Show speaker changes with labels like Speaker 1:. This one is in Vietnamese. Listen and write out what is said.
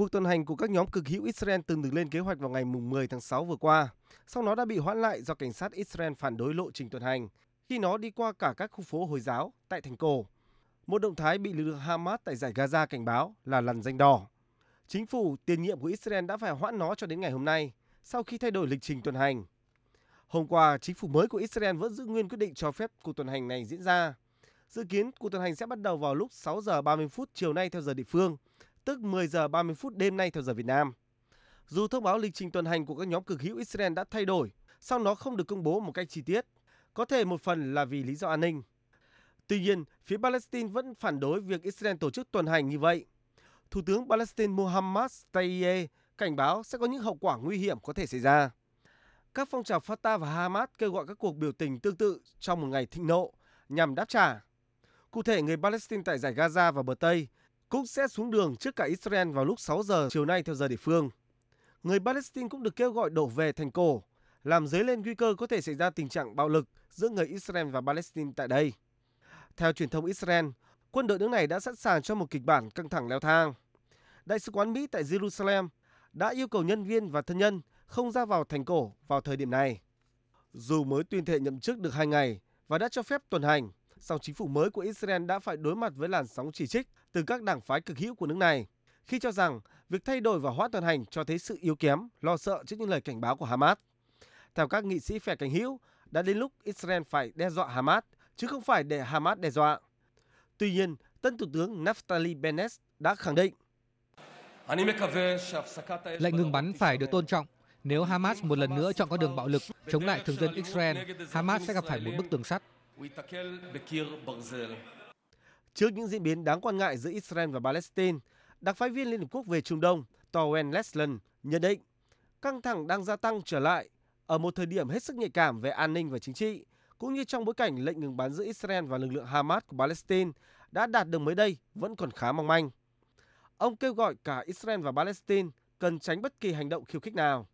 Speaker 1: Cuộc tuần hành của các nhóm cực hữu Israel từng được lên kế hoạch vào ngày 10 tháng 6 vừa qua, sau nó đã bị hoãn lại do cảnh sát Israel phản đối lộ trình tuần hành khi nó đi qua cả các khu phố Hồi giáo tại thành cổ. Một động thái bị lực lượng Hamas tại giải Gaza cảnh báo là lằn danh đỏ. Chính phủ tiền nhiệm của Israel đã phải hoãn nó cho đến ngày hôm nay sau khi thay đổi lịch trình tuần hành. Hôm qua, chính phủ mới của Israel vẫn giữ nguyên quyết định cho phép cuộc tuần hành này diễn ra. Dự kiến cuộc tuần hành sẽ bắt đầu vào lúc 6 giờ 30 phút chiều nay theo giờ địa phương, tức 10 giờ 30 phút đêm nay theo giờ Việt Nam. Dù thông báo lịch trình tuần hành của các nhóm cực hữu Israel đã thay đổi, song nó không được công bố một cách chi tiết, có thể một phần là vì lý do an ninh. Tuy nhiên, phía Palestine vẫn phản đối việc Israel tổ chức tuần hành như vậy. Thủ tướng Palestine Mohammad Tayyeh cảnh báo sẽ có những hậu quả nguy hiểm có thể xảy ra. Các phong trào Fatah và Hamas kêu gọi các cuộc biểu tình tương tự trong một ngày thịnh nộ nhằm đáp trả. Cụ thể, người Palestine tại giải Gaza và bờ Tây cũng sẽ xuống đường trước cả Israel vào lúc 6 giờ chiều nay theo giờ địa phương. Người Palestine cũng được kêu gọi đổ về thành cổ, làm dấy lên nguy cơ có thể xảy ra tình trạng bạo lực giữa người Israel và Palestine tại đây. Theo truyền thông Israel, quân đội nước này đã sẵn sàng cho một kịch bản căng thẳng leo thang. Đại sứ quán Mỹ tại Jerusalem đã yêu cầu nhân viên và thân nhân không ra vào thành cổ vào thời điểm này. Dù mới tuyên thệ nhậm chức được hai ngày và đã cho phép tuần hành, song chính phủ mới của Israel đã phải đối mặt với làn sóng chỉ trích từ các đảng phái cực hữu của nước này khi cho rằng việc thay đổi và hoãn tuần hành cho thấy sự yếu kém, lo sợ trước những lời cảnh báo của Hamas. Theo các nghị sĩ phe cánh hữu, đã đến lúc Israel phải đe dọa Hamas chứ không phải để Hamas đe dọa. Tuy nhiên, tân thủ tướng Naftali Bennett đã khẳng định
Speaker 2: Lệnh ngừng bắn phải được tôn trọng. Nếu Hamas một lần nữa chọn con đường bạo lực chống lại thường dân Israel, Hamas sẽ gặp phải một bức tường sắt.
Speaker 1: Trước những diễn biến đáng quan ngại giữa Israel và Palestine, đặc phái viên Liên Hợp Quốc về Trung Đông Torwen Lesland nhận định căng thẳng đang gia tăng trở lại ở một thời điểm hết sức nhạy cảm về an ninh và chính trị, cũng như trong bối cảnh lệnh ngừng bắn giữa Israel và lực lượng Hamas của Palestine đã đạt được mới đây vẫn còn khá mong manh. Ông kêu gọi cả Israel và Palestine cần tránh bất kỳ hành động khiêu khích nào.